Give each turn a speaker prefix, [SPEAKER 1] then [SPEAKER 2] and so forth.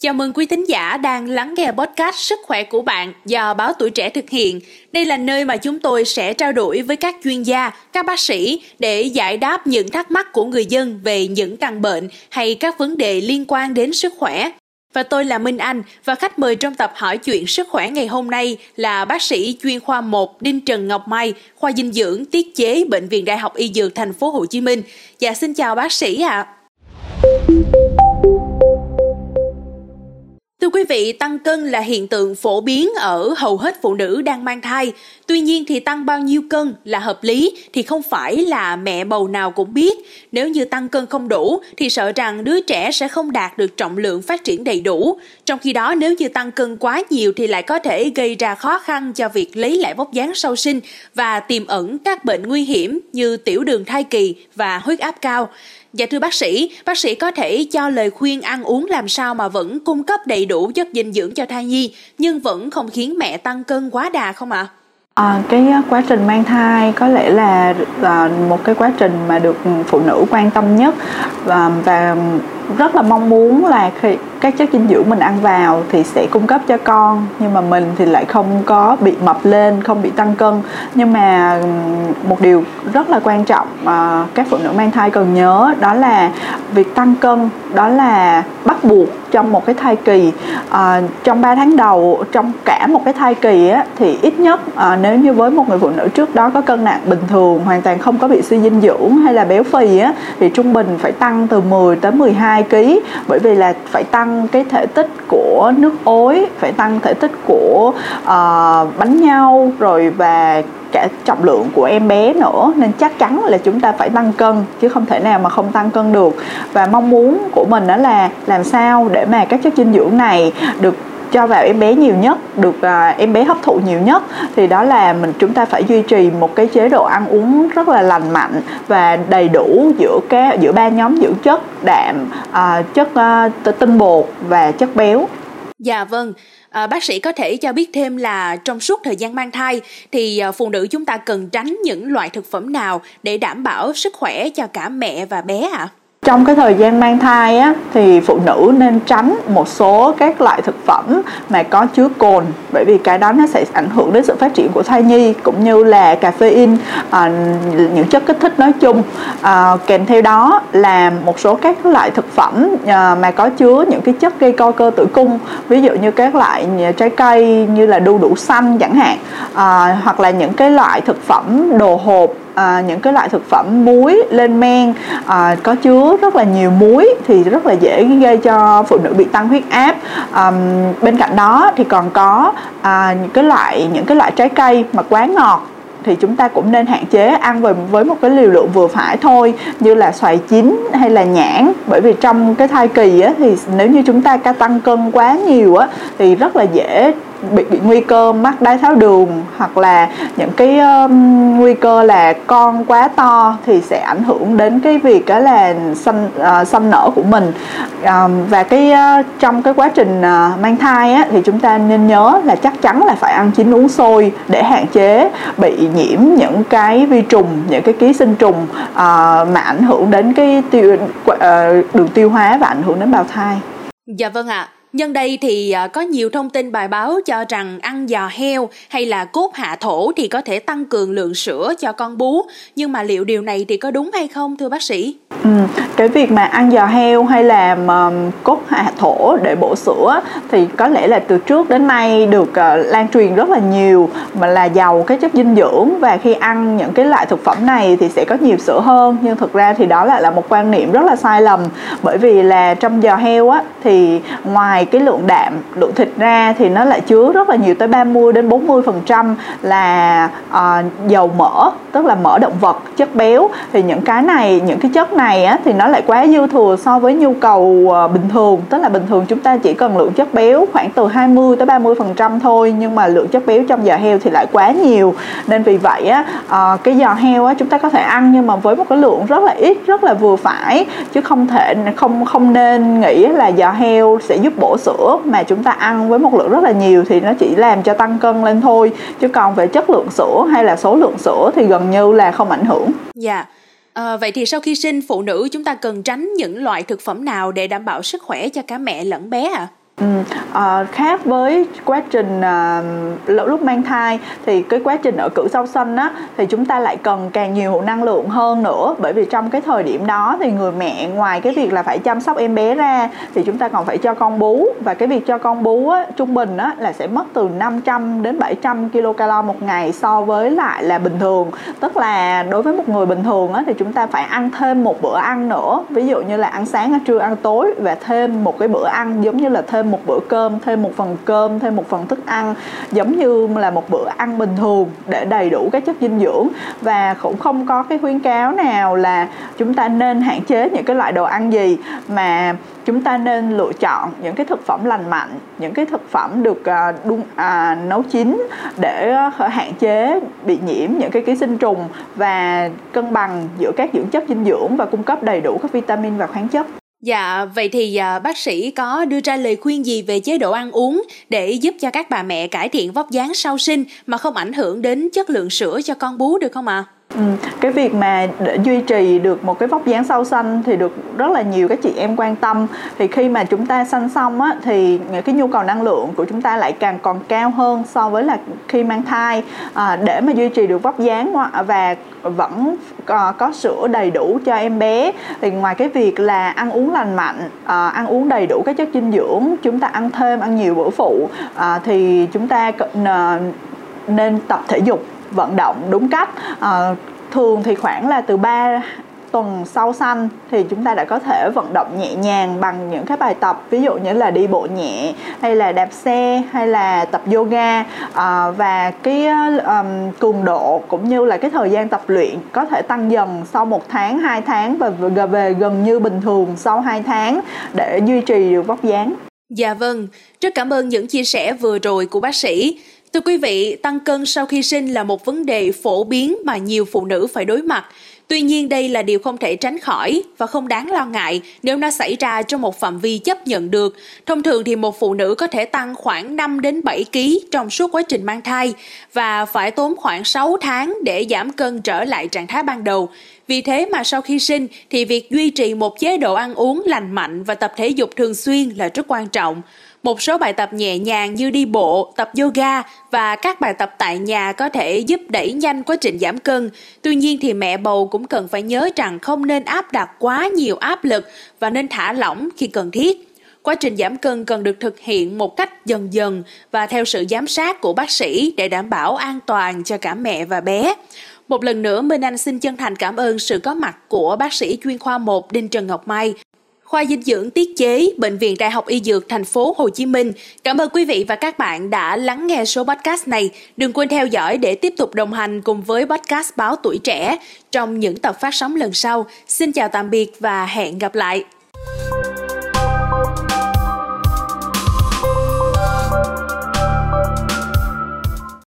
[SPEAKER 1] Chào mừng quý thính giả đang lắng nghe podcast Sức khỏe của bạn do báo Tuổi Trẻ thực hiện. Đây là nơi mà chúng tôi sẽ trao đổi với các chuyên gia, các bác sĩ để giải đáp những thắc mắc của người dân về những căn bệnh hay các vấn đề liên quan đến sức khỏe. Và tôi là Minh Anh và khách mời trong tập hỏi chuyện sức khỏe ngày hôm nay là bác sĩ chuyên khoa 1 Đinh Trần Ngọc Mai, khoa dinh dưỡng tiết chế Bệnh viện Đại học Y Dược thành phố Hồ Chí Minh. Dạ xin chào bác sĩ ạ. À. Thưa quý vị, tăng cân là hiện tượng phổ biến ở hầu hết phụ nữ đang mang thai. Tuy nhiên thì tăng bao nhiêu cân là hợp lý thì không phải là mẹ bầu nào cũng biết. Nếu như tăng cân không đủ thì sợ rằng đứa trẻ sẽ không đạt được trọng lượng phát triển đầy đủ. Trong khi đó nếu như tăng cân quá nhiều thì lại có thể gây ra khó khăn cho việc lấy lại vóc dáng sau sinh và tiềm ẩn các bệnh nguy hiểm như tiểu đường thai kỳ và huyết áp cao. Dạ thưa bác sĩ, bác sĩ có thể cho lời khuyên ăn uống làm sao mà vẫn cung cấp đầy đủ chất dinh dưỡng cho thai nhi nhưng vẫn không khiến mẹ tăng cân quá đà không ạ? À?
[SPEAKER 2] À, cái quá trình mang thai có lẽ là là một cái quá trình mà được phụ nữ quan tâm nhất và, và rất là mong muốn là khi các chất dinh dưỡng mình ăn vào thì sẽ cung cấp cho con nhưng mà mình thì lại không có bị mập lên không bị tăng cân. Nhưng mà một điều rất là quan trọng mà các phụ nữ mang thai cần nhớ đó là việc tăng cân đó là bắt buộc trong một cái thai kỳ. À, trong 3 tháng đầu trong cả một cái thai kỳ á, thì ít nhất à, nếu như với một người phụ nữ trước đó có cân nặng bình thường hoàn toàn không có bị suy dinh dưỡng hay là béo phì á, thì trung bình phải tăng từ 10 tới 12 kg bởi vì là phải tăng cái thể tích của nước ối phải tăng thể tích của uh, bánh nhau rồi và cả trọng lượng của em bé nữa. Nên chắc chắn là chúng ta phải tăng cân chứ không thể nào mà không tăng cân được. Và mong muốn của mình đó là làm sao để mà các chất dinh dưỡng này được cho vào em bé nhiều nhất được à, em bé hấp thụ nhiều nhất thì đó là mình chúng ta phải duy trì một cái chế độ ăn uống rất là lành mạnh và đầy đủ giữa cái giữa ba nhóm dưỡng chất đạm à, chất à, tinh bột và chất béo
[SPEAKER 1] Dạ vâng, à, bác sĩ có thể cho biết thêm là trong suốt thời gian mang thai thì à, phụ nữ chúng ta cần tránh những loại thực phẩm nào để đảm bảo sức khỏe cho cả mẹ và bé ạ? À?
[SPEAKER 2] Trong cái thời gian mang thai á thì phụ nữ nên tránh một số các loại thực phẩm mà có chứa cồn bởi vì cái đó nó sẽ ảnh hưởng đến sự phát triển của thai nhi cũng như là caffeine à, những chất kích thích nói chung. À, kèm theo đó là một số các loại thực phẩm à, mà có chứa những cái chất gây co cơ tử cung ví dụ như các loại trái cây như là đu đủ xanh chẳng hạn. À, hoặc là những cái loại thực phẩm đồ hộp à, những cái loại thực phẩm muối lên men à, có chứa rất là nhiều muối thì rất là dễ gây cho phụ nữ bị tăng huyết áp. À, bên cạnh đó thì còn có à, những cái loại những cái loại trái cây mà quá ngọt thì chúng ta cũng nên hạn chế ăn với với một cái liều lượng vừa phải thôi như là xoài chín hay là nhãn. Bởi vì trong cái thai kỳ á, thì nếu như chúng ta ca tăng cân quá nhiều á, thì rất là dễ bị, bị nguy cơ mắc đái tháo đường hoặc là những cái um, nguy cơ là con quá to thì sẽ ảnh hưởng đến cái việc đó là sanh uh, sanh nở của mình. Um, và cái uh, trong cái quá trình uh, mang thai á, thì chúng ta nên nhớ là chắc chắn là phải ăn chín uống sôi để hạn chế bị nhiễm những cái vi trùng những cái ký sinh trùng uh, mà ảnh hưởng đến cái tiêu uh, đường tiêu hóa và ảnh hưởng đến bào thai.
[SPEAKER 1] Dạ vâng ạ. à Nhân đây thì à, có nhiều thông tin bài báo cho rằng ăn giò heo hay là cốt hạ thổ thì có thể tăng cường lượng sữa cho con bú. Nhưng mà liệu điều này thì có đúng hay không, thưa bác sĩ?
[SPEAKER 2] Ừ, cái việc mà ăn giò heo hay là cốt hạ thổ để bổ sữa thì có lẽ là từ trước đến nay được uh, lan truyền rất là nhiều mà là giàu cái chất dinh dưỡng và khi ăn những cái loại thực phẩm này thì sẽ có nhiều sữa hơn. Nhưng thực ra thì đó lại là một quan niệm rất là sai lầm bởi vì là trong giò heo á thì ngoài cái lượng đạm lượng thịt ra thì nó lại chứa rất là nhiều tới 30 đến 40 phần trăm là uh, dầu mỡ tức là mỡ động vật chất béo. Thì những cái này những cái chất này á, thì nó lại quá dư thừa so với nhu cầu ờ, bình thường. Tức là bình thường chúng ta chỉ cần lượng chất béo khoảng từ 20 tới 30 phần trăm thôi nhưng mà lượng chất béo trong giò heo thì lại quá nhiều. Nên vì vậy á ờ, cái giò heo á chúng ta có thể ăn nhưng mà với một cái lượng rất là ít rất là vừa phải. Chứ không thể không không nên nghĩ là giò heo sẽ giúp bổ sữa mà chúng ta ăn với một lượng rất là nhiều thì nó chỉ làm cho tăng cân lên thôi. Chứ còn về chất lượng sữa hay là số lượng sữa thì gần như là không ảnh hưởng.
[SPEAKER 1] Dạ. yeah. À, vậy thì sau khi sinh phụ nữ chúng ta cần tránh những loại thực phẩm nào để đảm bảo sức khỏe cho cả mẹ lẫn bé ạ? À?
[SPEAKER 2] Ừ, à, khác với quá trình à, lúc mang thai thì cái quá trình ở cử sau sinh á thì chúng ta lại cần càng nhiều năng lượng hơn nữa. Bởi vì trong cái thời điểm đó thì người mẹ ngoài cái việc là phải chăm sóc em bé ra thì chúng ta còn phải cho con bú. Và cái việc cho con bú á, trung bình á là sẽ mất từ 500 đến 700 kcal một ngày so với lại là bình thường. Tức là đối với một người bình thường á thì chúng ta phải ăn thêm một bữa ăn nữa. Ví dụ như là ăn sáng ăn trưa ăn tối và thêm một cái bữa ăn giống như là thêm thêm một bữa cơm thêm một phần cơm thêm một phần thức ăn giống như là một bữa ăn bình thường để đầy đủ các chất dinh dưỡng. Và cũng không có cái khuyến cáo nào là chúng ta nên hạn chế những cái loại đồ ăn gì mà chúng ta nên lựa chọn những cái thực phẩm lành mạnh những cái thực phẩm được à, đun, à, nấu chín để à, hạn chế bị nhiễm những cái ký sinh trùng và cân bằng giữa các dưỡng chất dinh dưỡng và cung cấp đầy đủ các vitamin và khoáng chất.
[SPEAKER 1] Dạ, vậy thì à, bác sĩ có đưa ra lời khuyên gì về chế độ ăn uống để giúp cho các bà mẹ cải thiện vóc dáng sau sinh mà không ảnh hưởng đến chất lượng sữa cho con bú được không ạ? À?
[SPEAKER 2] Ừ, cái việc mà để duy trì được một cái vóc dáng sau xanh thì được rất là nhiều các chị em quan tâm. Thì khi mà chúng ta xanh xong á thì cái nhu cầu năng lượng của chúng ta lại càng còn cao hơn so với là khi mang thai. À, để mà duy trì được vóc dáng và vẫn có, có sữa đầy đủ cho em bé thì ngoài cái việc là ăn uống lành mạnh à, ăn uống đầy đủ các chất dinh dưỡng chúng ta ăn thêm ăn nhiều bữa phụ à, thì chúng ta nên tập thể dục vận động đúng cách. À, thường thì khoảng là từ 3 tuần sau sanh thì chúng ta đã có thể vận động nhẹ nhàng bằng những cái bài tập ví dụ như là đi bộ nhẹ hay là đạp xe hay là tập yoga. À, và cái um, cường độ cũng như là cái thời gian tập luyện có thể tăng dần sau một tháng 2 tháng và về gần như bình thường sau 2 tháng để duy trì được vóc dáng.
[SPEAKER 1] Dạ vâng, rất cảm ơn những chia sẻ vừa rồi của bác sĩ. Thưa quý vị, tăng cân sau khi sinh là một vấn đề phổ biến mà nhiều phụ nữ phải đối mặt. Tuy nhiên đây là điều không thể tránh khỏi và không đáng lo ngại nếu nó xảy ra trong một phạm vi chấp nhận được. Thông thường thì một phụ nữ có thể tăng khoảng 5 đến 7 kg trong suốt quá trình mang thai và phải tốn khoảng 6 tháng để giảm cân trở lại trạng thái ban đầu. Vì thế mà sau khi sinh thì việc duy trì một chế độ ăn uống lành mạnh và tập thể dục thường xuyên là rất quan trọng. Một số bài tập nhẹ nhàng như đi bộ, tập yoga và các bài tập tại nhà có thể giúp đẩy nhanh quá trình giảm cân. Tuy nhiên thì mẹ bầu cũng cần phải nhớ rằng không nên áp đặt quá nhiều áp lực và nên thả lỏng khi cần thiết. Quá trình giảm cân cần được thực hiện một cách dần dần và theo sự giám sát của bác sĩ để đảm bảo an toàn cho cả mẹ và bé. Một lần nữa, Minh Anh xin chân thành cảm ơn sự có mặt của bác sĩ chuyên khoa 1 Đinh Trần Ngọc Mai khoa dinh dưỡng tiết chế, Bệnh viện Đại học Y Dược thành phố Hồ Chí Minh. Cảm ơn quý vị và các bạn đã lắng nghe số podcast này. Đừng quên theo dõi để tiếp tục đồng hành cùng với podcast Báo Tuổi Trẻ trong những tập phát sóng lần sau. Xin chào tạm biệt và hẹn gặp lại.